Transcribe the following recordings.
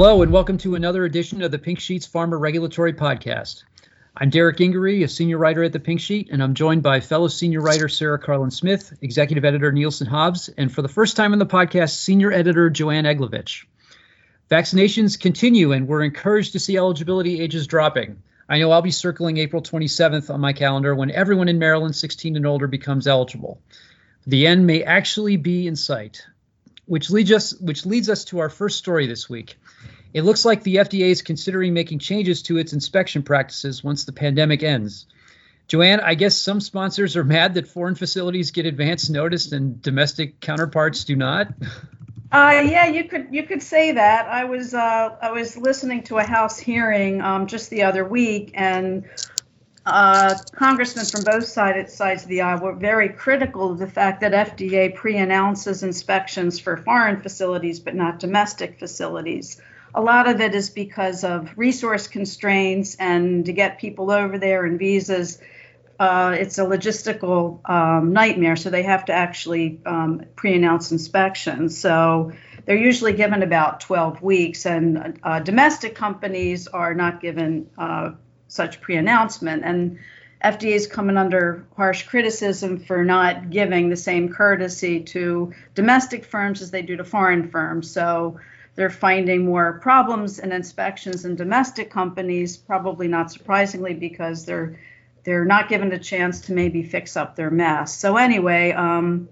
Hello, and welcome to another edition of the Pink Sheet's Pharma Regulatory Podcast. I'm Derek Gingery, a senior writer at the Pink Sheet, and I'm joined by fellow senior writer Sarah Karlin Smith, executive editor Nielsen Hobbs, and for the first time on the podcast, senior editor Joanne Eglovitch. Vaccinations continue, and we're encouraged to see eligibility ages dropping. I know I'll be circling April 27th on my calendar when everyone in Maryland 16 and older becomes eligible. The end may actually be in sight, which leads us which leads us to our first story this week. It looks like the FDA is considering making changes to its inspection practices once the pandemic ends. Joanne, I guess some sponsors are mad that foreign facilities get advance notice and domestic counterparts do not. Uh, yeah, you could you could say that. I was uh, I was listening to a House hearing um, just the other week, and uh, congressmen from both side, sides of the aisle were very critical of the fact that FDA pre-announces inspections for foreign facilities but not domestic facilities. A lot of it is because of resource constraints and to get people over there and visas uh, it's a logistical um, nightmare. So they have to actually um, pre-announce inspections. So they're usually given about 12 weeks, and uh, domestic companies are not given uh, such pre-announcement. And FDA is coming under harsh criticism for not giving the same courtesy to domestic firms as they do to foreign firms. So they're finding more problems in inspections in domestic companies, probably not surprisingly, because they're they're not given a chance to maybe fix up their mess. So anyway, um,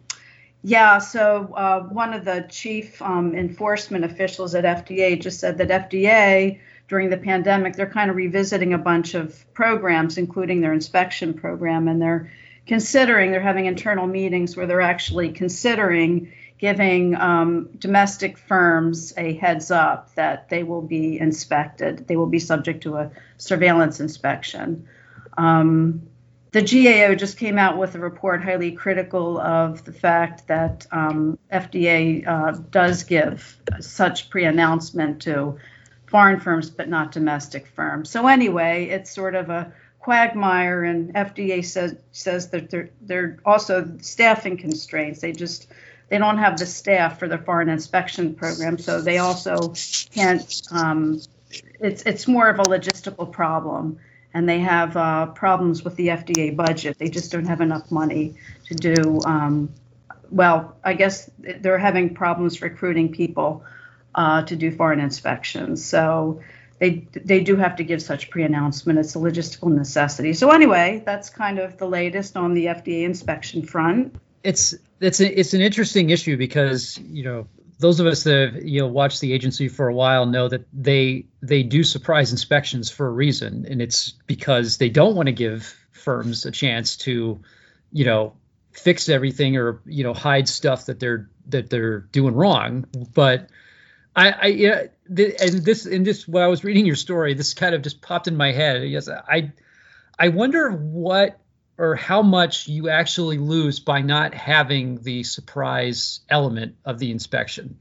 yeah. So uh, one of the chief um, enforcement officials at FDA just said that FDA during the pandemic they're kind of revisiting a bunch of programs, including their inspection program, and they're considering they're having internal meetings where they're actually considering giving um, domestic firms a heads up that they will be inspected. They will be subject to a surveillance inspection. Um, the GAO just came out with a report highly critical of the fact that um, FDA uh, does give such pre announcement to foreign firms but not domestic firms. So, anyway, it's sort of a quagmire, and FDA says, says that they're, they're also staffing constraints. They just they don't have the staff for the foreign inspection program, so they also can't. Um, it's it's more of a logistical problem and they have uh, problems with the FDA budget. They just don't have enough money to do. Um, well, I guess they're having problems recruiting people uh, to do foreign inspections. So they they do have to give such pre-announcement. It's a logistical necessity. So anyway, that's kind of the latest on the FDA inspection front. It's it's a, it's an interesting issue because you know those of us that have, you know watched the agency for a while know that they they do surprise inspections for a reason, and it's because they don't want to give firms a chance to, you know, fix everything or you know hide stuff that they're that they're doing wrong. But I, I yeah, th- and this in this while I was reading your story, this kind of just popped in my head. Yes, I I wonder what or how much you actually lose by not having the surprise element of the inspection.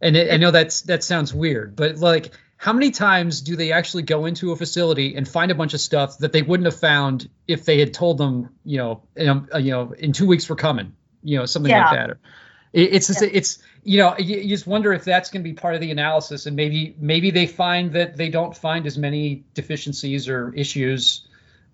And it, I know that's that sounds weird, but like how many times do they actually go into a facility and find a bunch of stuff that they wouldn't have found if they had told them, you know, in, you know, in two weeks we're coming, you know, something yeah. like that. Or, it's just, yeah. it's you know you, you just wonder if that's going to be part of the analysis, and maybe maybe they find that they don't find as many deficiencies or issues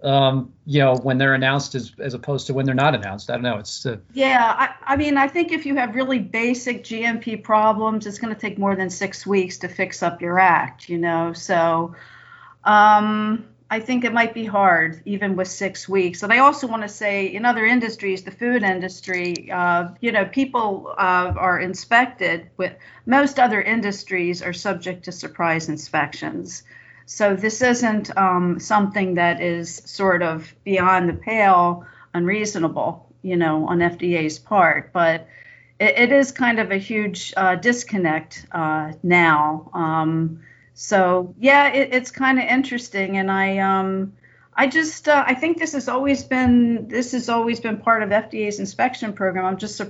um, you know, when they're announced as, as opposed to when they're not announced. I don't know. It's uh, yeah. I, I mean, I think if you have really basic GMP problems, it's going to take more than six weeks to fix up your act. You know, so um, I think it might be hard even with six weeks. And I also want to say, in other industries, the food industry, uh, you know, people uh, are inspected. With most other industries are subject to surprise inspections. So this isn't um, something that is sort of beyond the pale unreasonable, you know, on FDA's part, but it, it is kind of a huge uh, disconnect uh, now. Um, so yeah, it, it's kind of interesting, and I um, I just uh, I think this has always been this has always been part of FDA's inspection program. I'm just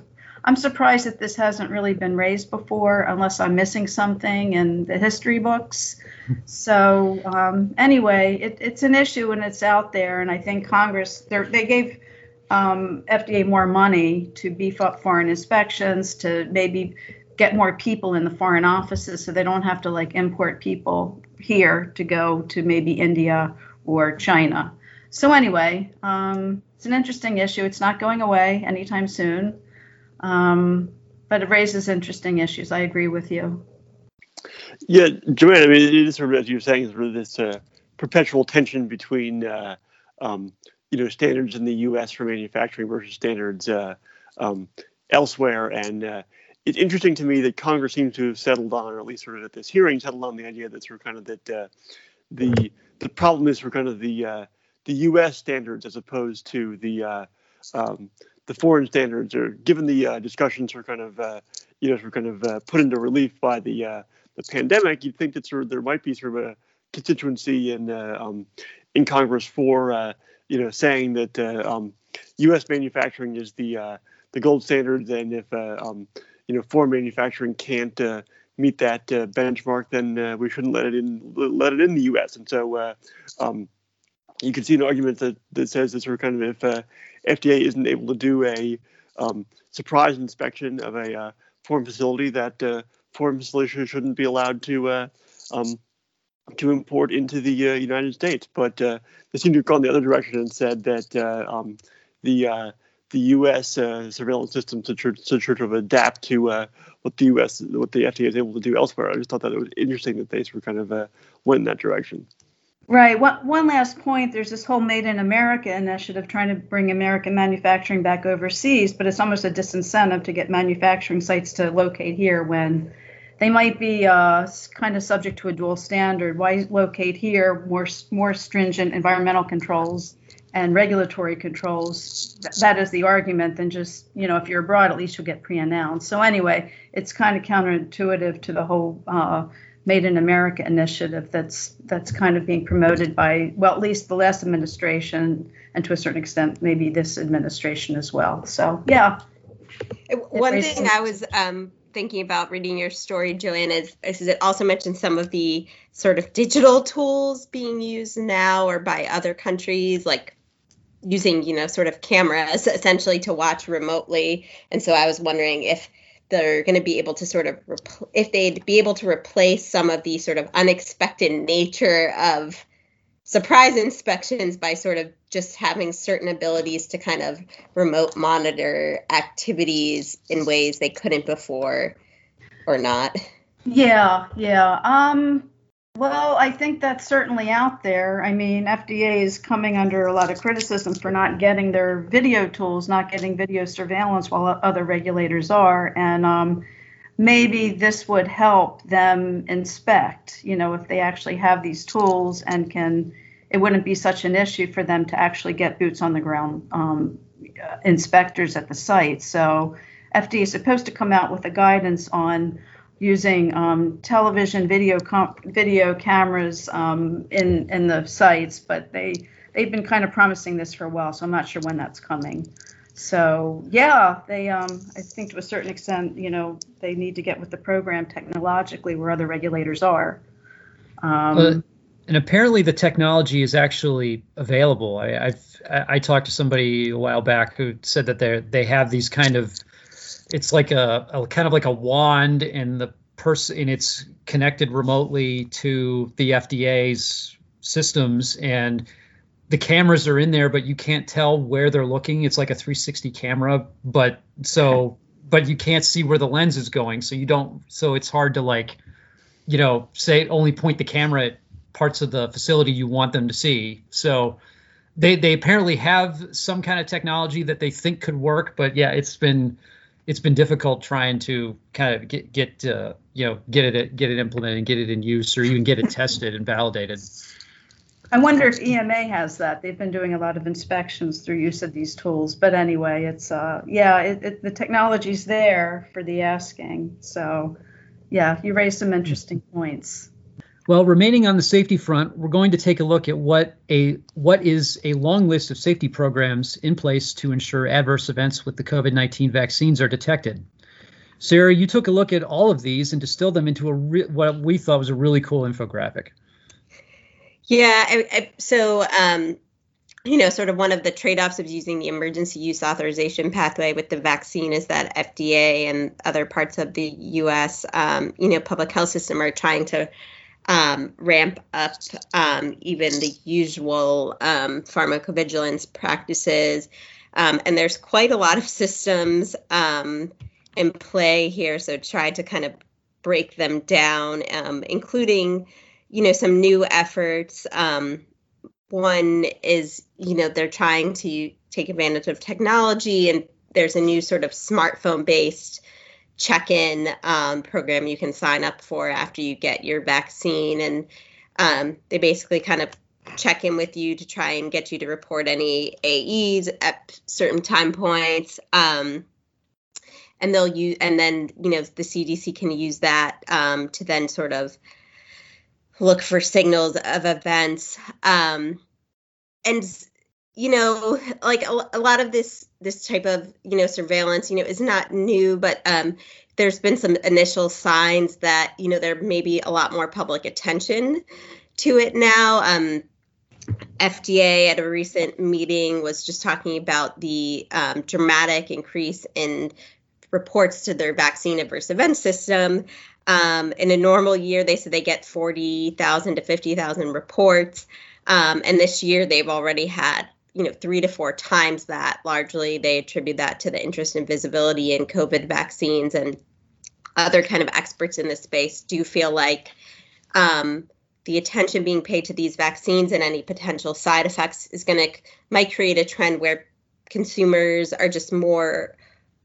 I'm surprised that this hasn't really been raised before, unless I'm missing something in the history books so um, anyway, it, it's an issue and it's out there, and I think Congress they gave um, FDA more money to beef up foreign inspections, to maybe get more people in the foreign offices so they don't have to like import people here to go to maybe India or China. So anyway, um, it's an interesting issue. It's not going away anytime soon, um, but it raises interesting issues. I agree with you. Yeah, Joanne. I mean, it is sort of as you were saying, sort of this uh, perpetual tension between uh, um, you know standards in the U.S. for manufacturing versus standards uh, um, elsewhere, and uh, it's interesting to me that Congress seems to have settled on, or at least sort of at this hearing, settled on the idea that sort of kind of that uh, the the problem is for kind of the uh, the U.S. standards as opposed to the um, the foreign standards, or given the discussions are kind of you know, sort kind of put into relief by the the pandemic, you'd think that sort of there might be sort of a constituency in uh, um, in Congress for uh, you know saying that uh, um, U.S. manufacturing is the uh, the gold standard, and if uh, um, you know foreign manufacturing can't uh, meet that benchmark, then we shouldn't let it in let it in the U.S. And so um, you can see an argument that that says that sort of kind of if FDA isn't able to do a um, surprise inspection of a foreign facility, that foreign facilities shouldn't be allowed to uh, um, to import into the uh, United States. But uh, they seem to have gone the other direction and said that uh, um, the uh, the U.S. Uh, surveillance system to, to sort of adapt to what the U.S. what the FDA is able to do elsewhere. I just thought that it was interesting that they of kind of went in that direction. Right. One, one last point there's this whole Made in America initiative trying to bring American manufacturing back overseas, but it's almost a disincentive to get manufacturing sites to locate here when they might be uh, kind of subject to a dual standard. Why locate here more more stringent environmental controls and regulatory controls? Th- that is the argument. Than just you know, if you're abroad, at least you'll get pre-announced. So anyway, it's kind of counterintuitive to the whole uh, Made in America initiative that's that's kind of being promoted by well, at least the last administration, and to a certain extent, maybe this administration as well. So yeah. One thing I was um, thinking about reading your story, Joanne, is, is it also mentioned some of the sort of digital tools being used now or by other countries, like using, you know, sort of cameras essentially to watch remotely. And so I was wondering if they're going to be able to sort of, repl- if they'd be able to replace some of the sort of unexpected nature of surprise inspections by sort of just having certain abilities to kind of remote monitor activities in ways they couldn't before or not yeah yeah um well i think that's certainly out there i mean fda is coming under a lot of criticism for not getting their video tools not getting video surveillance while other regulators are and um maybe this would help them inspect, you know, if they actually have these tools and can, it wouldn't be such an issue for them to actually get boots on the ground um, inspectors at the site. So FDA is supposed to come out with a guidance on using um, television video video cameras um, in in the sites, but they they've been kind of promising this for a while, so I'm not sure when that's coming. So yeah, they um, I think to a certain extent, you know, they need to get with the program technologically where other regulators are. Uh, and apparently the technology is actually available. I, I've I talked to somebody a while back who said that they they have these kind of it's like a, a kind of like a wand and the person and it's connected remotely to the FDA's systems and the cameras are in there, but you can't tell where they're looking. It's like a 360 camera, but so, but you can't see where the lens is going. So you don't, so it's hard to like, you know, say only point the camera at parts of the facility you want them to see. So they, they apparently have some kind of technology that they think could work, but yeah, it's been, it's been difficult trying to kind of get, get, uh, you know, get it, get it implemented and get it in use or even get it tested and validated. I wonder if EMA has that. They've been doing a lot of inspections through use of these tools. But anyway, it's uh, yeah, it, it, the technology's there for the asking. So yeah, you raised some interesting points. Well, remaining on the safety front, we're going to take a look at what a what is a long list of safety programs in place to ensure adverse events with the COVID-19 vaccines are detected. Sarah, you took a look at all of these and distilled them into a re- what we thought was a really cool infographic. Yeah. I, I, so um, you know, sort of one of the trade offs of using the emergency use authorization pathway with the vaccine is that FDA and other parts of the US, um, you know, public health system are trying to um, ramp up um, even the usual um, pharmacovigilance practices. Um, and there's quite a lot of systems um, in play here. So try to kind of break them down, um, including, you know, some new efforts. one is, you know, they're trying to take advantage of technology and there's a new sort of smartphone based check-in um, program you can sign up for after you get your vaccine. And um, they basically kind of check in with you to try and get you to report any aes at certain time points. Um, and they'll use and then you know the cdc can use that um, to then sort of look for signals of events. Um, and you know like a, a, lot of this this type of you know surveillance you know is not new but um, there's been some initial signs that you know there may be a lot more public attention to it now. Um, fda at a recent meeting was just talking about the um, dramatic increase in reports to their vaccine adverse event system. Um, in a normal year they said they get 40000 to 50000 reports. Um, and this year they've already had you know three to four times that. Largely they attribute that to the interest in visibility in covid vaccines and other kind of experts in this space do feel like um, the attention being paid to these vaccines and any potential side effects is going to might create a trend where consumers are just more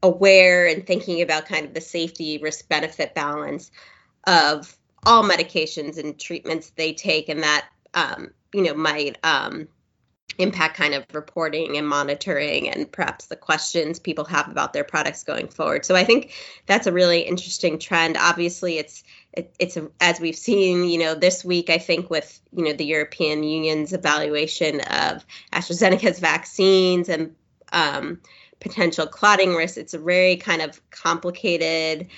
aware and thinking about kind of the safety risk benefit balance of all medications and treatments they take and that um, you know might um, impact kind of reporting and monitoring and perhaps the questions people have about their products going forward. So i think that's a really interesting trend. Obviously it's it, it's a, as we've seen you know this week i think with you know the european union's evaluation of astrazeneca's vaccines and um, potential clotting risks it's a very kind of complicated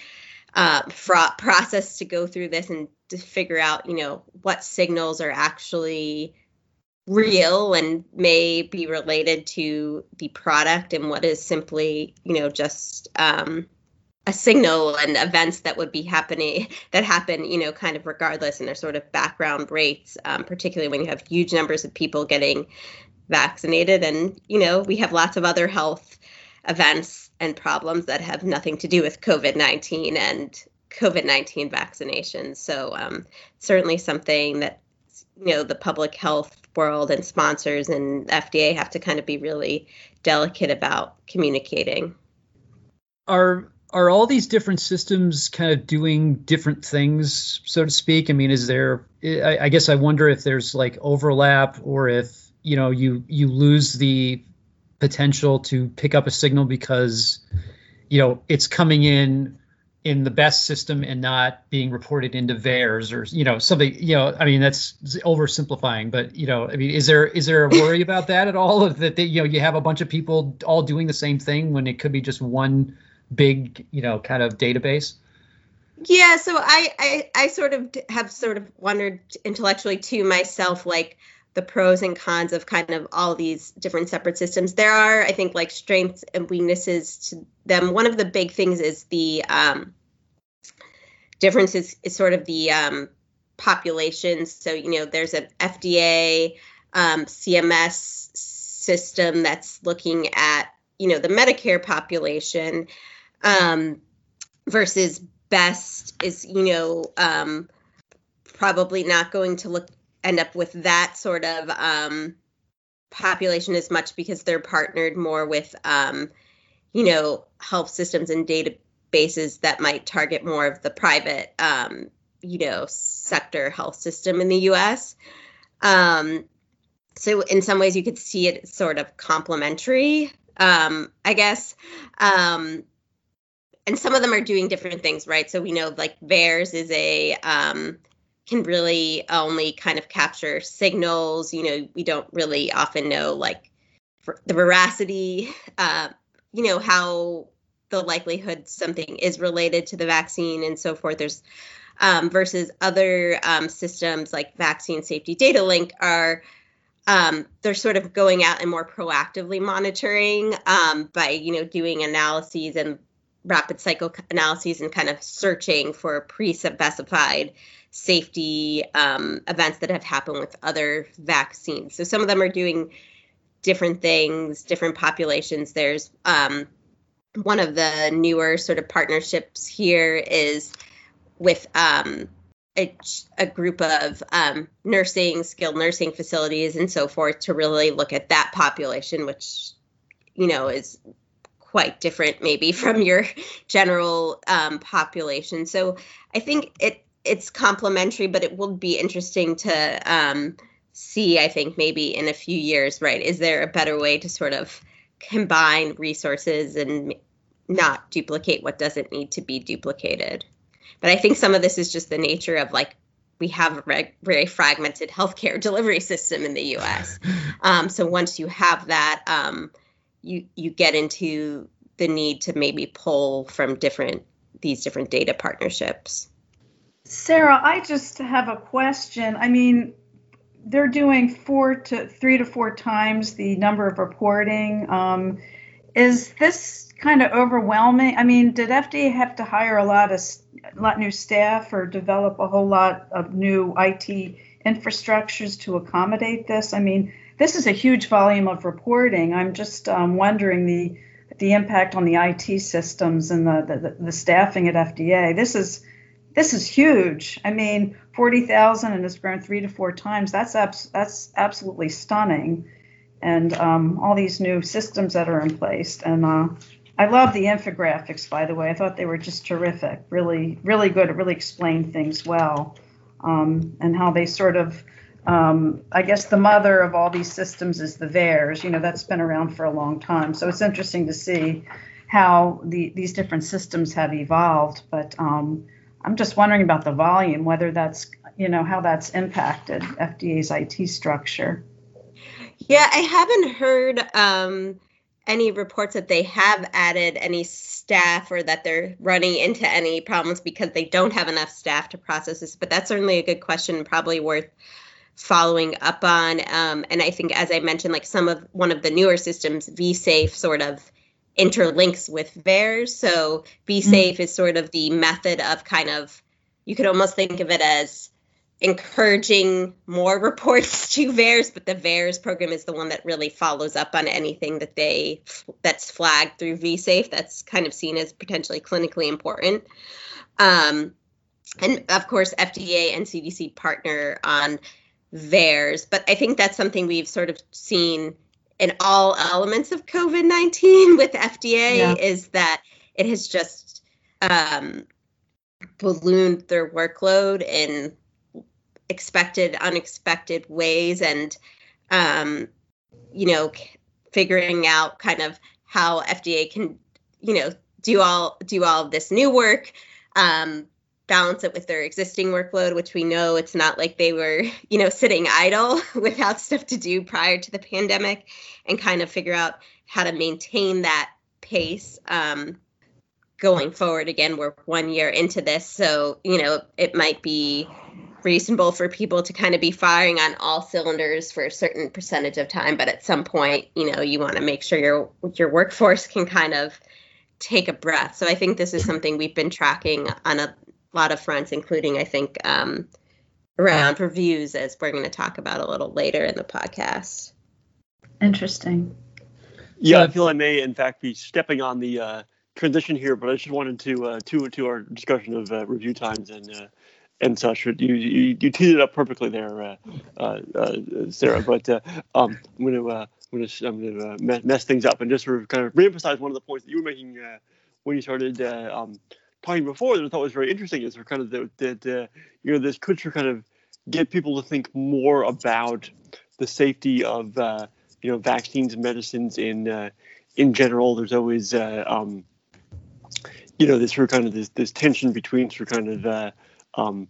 uh, fraught process to go through this and to figure out you know what signals are actually real and may be related to the product and what is simply you know just um, a signal and events that would be happening that happen you know kind of regardless and their sort of background rates um, particularly when you have huge numbers of people getting vaccinated. And you know we have lots of other health events and problems that have nothing to do with covid-19 and covid-19 vaccinations so um, certainly something that you know the public health world and sponsors and FDA have to kind of be really delicate about communicating. Are are all these different systems kind of doing different things, so to speak? I mean, is there? I, I guess I wonder if there's like overlap, or if you know you you lose the potential to pick up a signal because you know it's coming in in the BEST system and not being reported into VAERS or you know something you know I mean that's oversimplifying but you know I mean is there is there a worry about that at all that they, you know you have a bunch of people all doing the same thing when it could be just one big you know kind of database yeah so I I, I sort of have sort of wondered intellectually to myself like the pros and cons of kind of all these different separate systems. There are, I think, like strengths and weaknesses to them. One of the big things is the um, difference is, is sort of the um, populations. So, you know, there's an FDA um, CMS system that's looking at, you know, the Medicare population um, versus BEST is, you know, um, probably not going to look end up with that sort of um, population as much because they're partnered more with, um, you know, health systems and databases that might target more of the private, um, you know, sector health system in the U.S. Um, so in some ways, you could see it sort of complementary, um, I guess. Um, and some of them are doing different things, right? So we know like VAERS is a um, can really only kind of capture signals. You know, we don't really often know like the veracity, uh, you know, how the likelihood something is related to the vaccine and so forth. There's um, versus other um, systems like Vaccine Safety Datalink are um, they're sort of going out and more proactively monitoring um, by you know doing analyses and rapid cycle analyses and kind of searching for pre-specified safety um, events that have happened with other vaccines. So some of them are doing different things, different populations. There's um, one of the newer sort of partnerships here is with um, a, a, group of um, nursing, skilled nursing facilities, and so forth to really look at that population, which you know is quite different maybe from your general um, population. So I think it it's complementary, but it will be interesting to um, see. I think maybe in a few years, right? Is there a better way to sort of combine resources and not duplicate what doesn't need to be duplicated? But I think some of this is just the nature of like we have a reg- very fragmented healthcare delivery system in the U.S. Um, so once you have that, um, you you get into the need to maybe pull from different these different data partnerships. Sarah, I just have a question. I mean, they're doing four to three to four times the number of reporting. Um, is this kind of overwhelming? I mean, did FDA have to hire a lot of a lot new staff or develop a whole lot of new IT infrastructures to accommodate this? I mean, this is a huge volume of reporting. I'm just um, wondering the the impact on the IT systems and the, the, the staffing at FDA. This is this is huge. I mean, forty thousand and it's grown three to four times. That's abs- that's absolutely stunning, and um, all these new systems that are in place. And uh, I love the infographics, by the way. I thought they were just terrific. Really, really good. It really explained things well, um, and how they sort of. Um, I guess the mother of all these systems is the VAERS. You know, that's been around for a long time. So it's interesting to see how the, these different systems have evolved. But um, I'm just wondering about the volume, whether that's, you know, how that's impacted FDA's IT structure. Yeah, I haven't heard um, any reports that they have added any staff or that they're running into any problems because they don't have enough staff to process this. But that's certainly a good question, probably worth following up on. Um, and I think, as I mentioned, like some of one of the newer systems, vSafe, sort of interlinks with VAERS. So vSafe mm-hmm. is sort of the method of kind of you could almost think of it as encouraging more reports to VAERS, but the VAERS program is the one that really follows up on anything that they that's flagged through vSafe that's kind of seen as potentially clinically important. Um, and of course, FDA and CDC partner on VAERS, but I think that's something we've sort of seen in all elements of COVID 19 with FDA yeah. is that it has just um, ballooned their workload in expected, unexpected ways. And, um, you know, figuring out kind of how FDA can, you know, do all do all of this new work um, balance it with their existing workload, which we know it's not like they were, you know, sitting idle without stuff to do prior to the pandemic, and kind of figure out how to maintain that pace um, going forward. Again, we're one year into this, so you know it might be reasonable for people to kind of be firing on all cylinders for a certain percentage of time, but at some point, you know, you want to make sure your your workforce can kind of take a breath. So I think this is something we've been tracking on a lot of fronts, including I think um, around reviews, as we're going to talk about a little later in the podcast. Interesting. Yeah, I feel I may in fact be stepping on the uh, transition here, but I just wanted to uh, to to our discussion of uh, review times and uh, and such. You, you you teed it up perfectly there, uh, uh, uh Sarah. But uh, um, I'm going to uh, I'm going to I'm going to mess things up and just sort of kind of reemphasize one of the points that you were making when you started um, talking before that I thought was very interesting is kind of that, that uh, you know this could kind of get people to think more about the safety of uh, you know vaccines and medicines in uh, in general. There's always uh, um, you know this sort of kind of this, this tension between sort of kind of uh, um,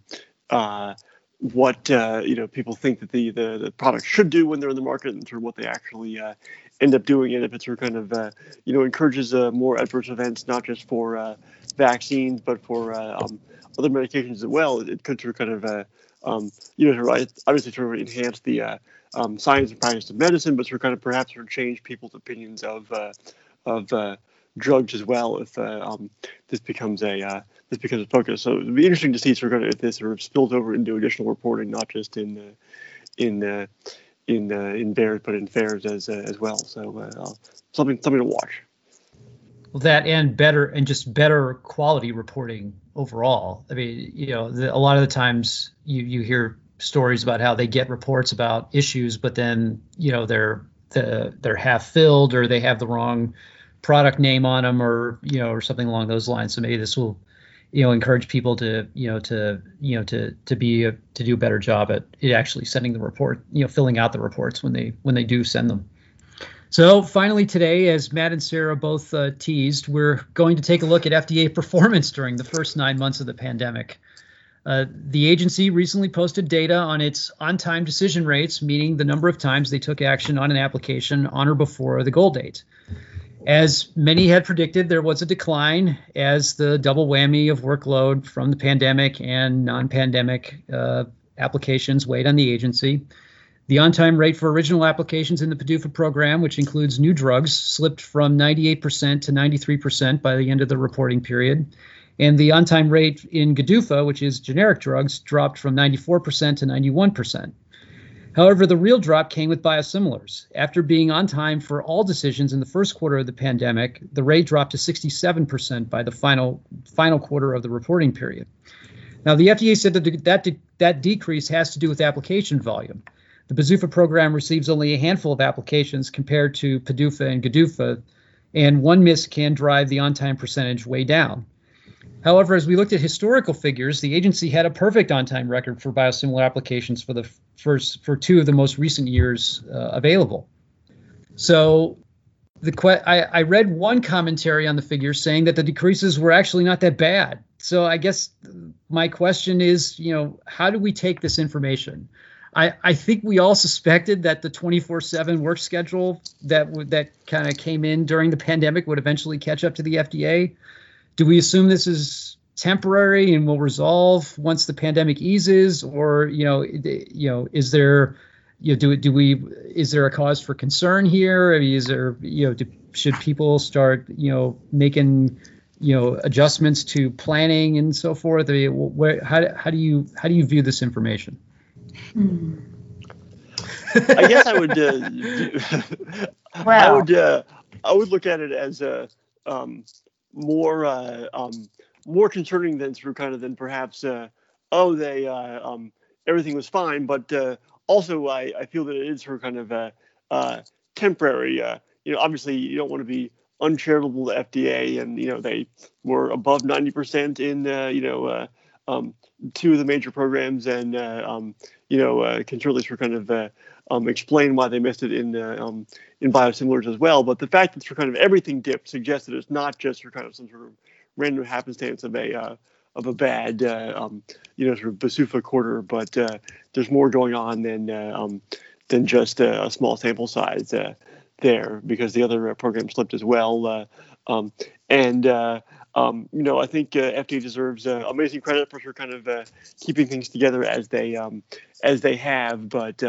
uh, what you know people think that the, the the product should do when they're in the market and sort of what they actually uh, end up doing and if it sort of kind of uh, you know encourages more adverse events not just for vaccines, but for uh, um, other medications as well, it could sort of kind of, uh, um, you know, right, obviously sort of enhance the uh, um, science and practice of medicine, but sort of kind of perhaps sort of change people's opinions of uh, of uh, drugs as well if uh, um, this becomes a uh, this becomes a focus. So it'd be interesting to see sort of if this sort of spills over into additional reporting, not just in uh, in uh, in uh, in VAERS, but in FAERS as uh, as well. So uh, something something to watch. Well, that and better and just better quality reporting overall. I mean, you know, the, a lot of the times you you hear stories about how they get reports about issues, but then you know they're the, they're half filled or they have the wrong product name on them or you know or something along those lines. So maybe this will you know encourage people to you know to you know to to be a, to do a better job at actually sending the report you know filling out the reports when they when they do send them. So finally today as matt and sarah both uh, teased we're going to take a look at fda performance during the first nine months of the pandemic. Uh, the agency recently posted data on its on-time decision rates meaning the number of times they took action on an application on or before the goal date as many had predicted, there was a decline as the double whammy of workload from the pandemic and non pandemic uh, applications weighed on the agency. The on time rate for original applications in the PDUFA program, which includes new drugs, slipped from 98% to 93% by the end of the reporting period. And the on time rate in GDUFA, which is generic drugs, dropped from 94% to 91%. However, the real drop came with biosimilars. After being on time for all decisions in the first quarter of the pandemic, the rate dropped to 67% by the final final quarter of the reporting period. Now, the FDA said that that, that decrease has to do with application volume. The BsUFA program receives only a handful of applications compared to PDUFA and GDUFA, and one miss can drive the on-time percentage way down. However, as we looked at historical figures, the agency had a perfect on-time record for biosimilar applications for the first for two of the most recent years uh, available. So, the que- I, I read one commentary on the figures saying that the decreases were actually not that bad. So, I guess my question is, you know, how do we take this information? I, I think we all suspected that the 24/7 work schedule that w- that kind of came in during the pandemic would eventually catch up to the FDA do we assume this is temporary and will resolve once the pandemic eases, or you know, you know, is there, you know, do do we is there a cause for concern here? I mean, is there, you know, do, should people start, you know, making you know adjustments to planning and so forth? I mean, where, how how do you how do you view this information? Hmm. I guess I would. Uh, well, I would. Uh, I would look at it as a. Um, more uh, um, more concerning than through kind of than perhaps uh, oh they uh, um, everything was fine, but uh, also I, I feel that it is for kind of a, uh, temporary. Uh, you know, obviously you don't want to be uncharitable to FDA, and you know they were above 90% in you know um, two of the major programs, and um, you know uh, can certainly for kind of um, explain why they missed it in uh, um, in biosimilars as well. But the fact that for kind of everything dipped suggests that it's not just for kind of some sort of random happenstance of a uh, of a bad uh, um, you know sort of BsUFA quarter, but uh, there's more going on than uh, um, than just a, a, small sample size uh, there because the other program slipped as well. Um, and um, you know, I think uh, FDA deserves uh, amazing credit for sort of kind of uh, keeping things together as they as they have. But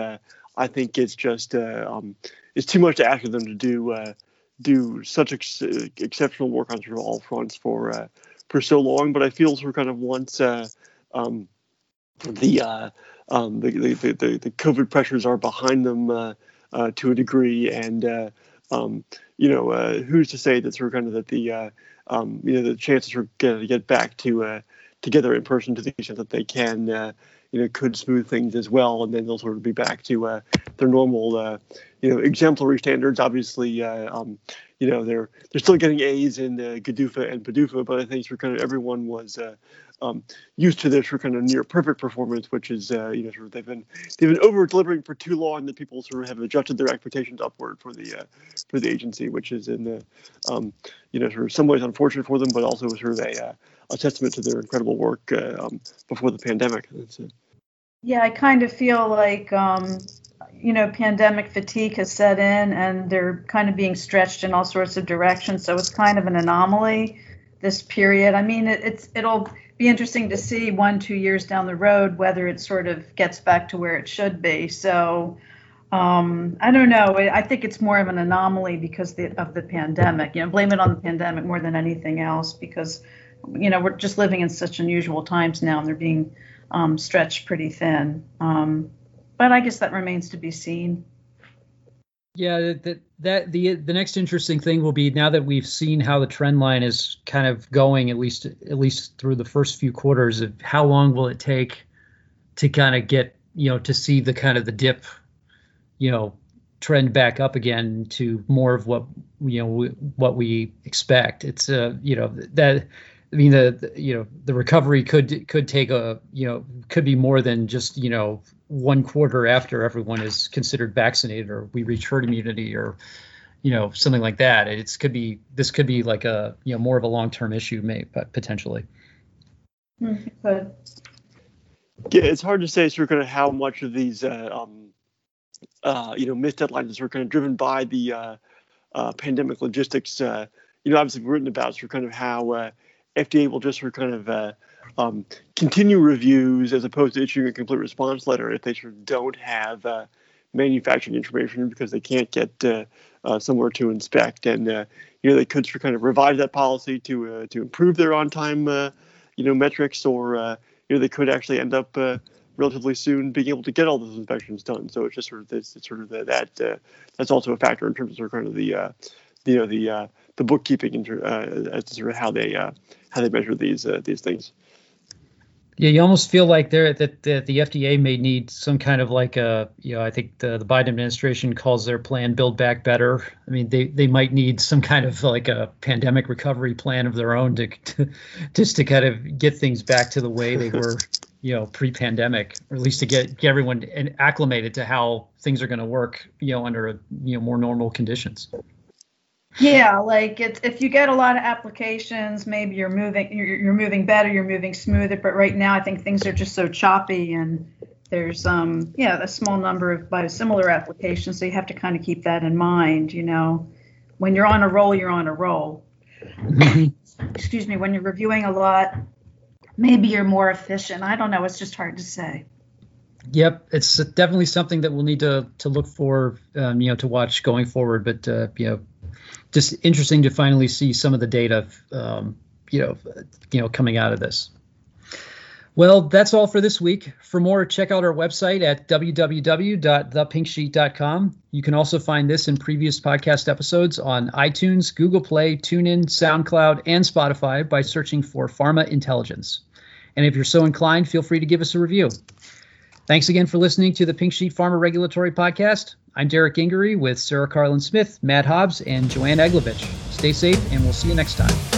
I think it's just uh, um, it's too much to ask of them to do uh, do such ex- exceptional work on sort of all fronts for uh, for so long. But I feel sort of kind of once uh, um, the, uh, um, the, the, the the COVID pressures are behind them uh, to a degree, and um, you know who's to say that sort of kind of that the um, you know the chances are going to get back to together in person to the extent that they can you know, could smooth things as well, and then they'll sort of be back to uh, their normal, uh, you know, exemplary standards. Obviously, uh, um, you know, they're they're still getting A's in uh, GDUFA and PDUFA, but I think for kind of everyone was uh, um, used to this for kind of near perfect performance, which is uh, you know sort of they've been they've been over delivering for too long that people sort of have adjusted their expectations upward for the uh, for the agency, which is in the um, you know sort of some ways unfortunate for them, but also sort of a uh, a testament to their incredible work uh, um, before the pandemic. Yeah, I kind of feel like um, you know pandemic fatigue has set in, and they're kind of being stretched in all sorts of directions. So it's kind of an anomaly this period. I mean, it, it's it'll be interesting to see one two years down the road whether it sort of gets back to where it should be. So um, I don't know. I think it's more of an anomaly because the, of the pandemic. You know, blame it on the pandemic more than anything else because, you know, we're just living in such unusual times now, and they're being um, stretched pretty thin. Um, but I guess that remains to be seen. Yeah, that that the the next interesting thing will be now that we've seen how the trend line is kind of going at least at least through the first few quarters of how long will it take to kind of get you know to see the kind of the dip you know trend back up again to more of what you know what we expect. It's uh you know that i mean the, the, you know the recovery could could take a you know could be more than just you know one quarter after everyone is considered vaccinated or we reach herd immunity or you know something like that. It's could be this could be like a you know more of a long-term issue may but potentially. But yeah it's hard to say sort of kind of how much of these uh, um, uh, you know, missed deadlines were kind of driven by the uh, uh, pandemic logistics. Uh, you know, obviously we've written about sort of kind of how uh, FDA will just sort of kind of uh, um, continue reviews as opposed to issuing a complete response letter if they sort of don't have manufacturing information because they can't get somewhere to inspect. And you know, they could sort of kind of revise that policy to to improve their on-time you know metrics, or you know, they could actually end up relatively soon being able to get all those inspections done. So it's just sort of this, it's sort of the, that uh, that's also a factor in terms of kind of the uh, you know, the uh, the bookkeeping and uh, as to sort of how they uh, how they measure these uh, these things. Yeah, you almost feel like there that, that the FDA may need some kind of like a you know I think the, the Biden administration calls their plan Build Back Better. I mean they they might need some kind of like a pandemic recovery plan of their own to, to just to kind of get things back to the way they were you know pre-pandemic or at least to get, get everyone acclimated to how things are going to work you know under you know more normal conditions yeah like it's if you get a lot of applications maybe you're moving you're, you're moving better you're moving smoother but right now i think things are just so choppy and there's um yeah a small number of biosimilar applications so you have to kind of keep that in mind you know when you're on a roll you're on a roll excuse me when you're reviewing a lot maybe you're more efficient. I don't know. It's just hard to say. Yep, it's definitely something that we'll need to to look for, um, you know, to watch going forward. But uh, you know, just interesting to finally see some of the data, um, you know, you know, coming out of this. Well, that's all for this week. For more, check out our website at www.thepinksheet.com. You can also find this and previous podcast episodes on iTunes, Google Play, TuneIn, SoundCloud, and Spotify by searching for Pharma Intelligence. And if you're so inclined, feel free to give us a review. Thanks again for listening to the Pink Sheet Pharma Regulatory Podcast. I'm Derek Gingery with Sarah Karlin Smith, Matt Hobbs, and Joanne Eglovitch. Stay safe, and we'll see you next time.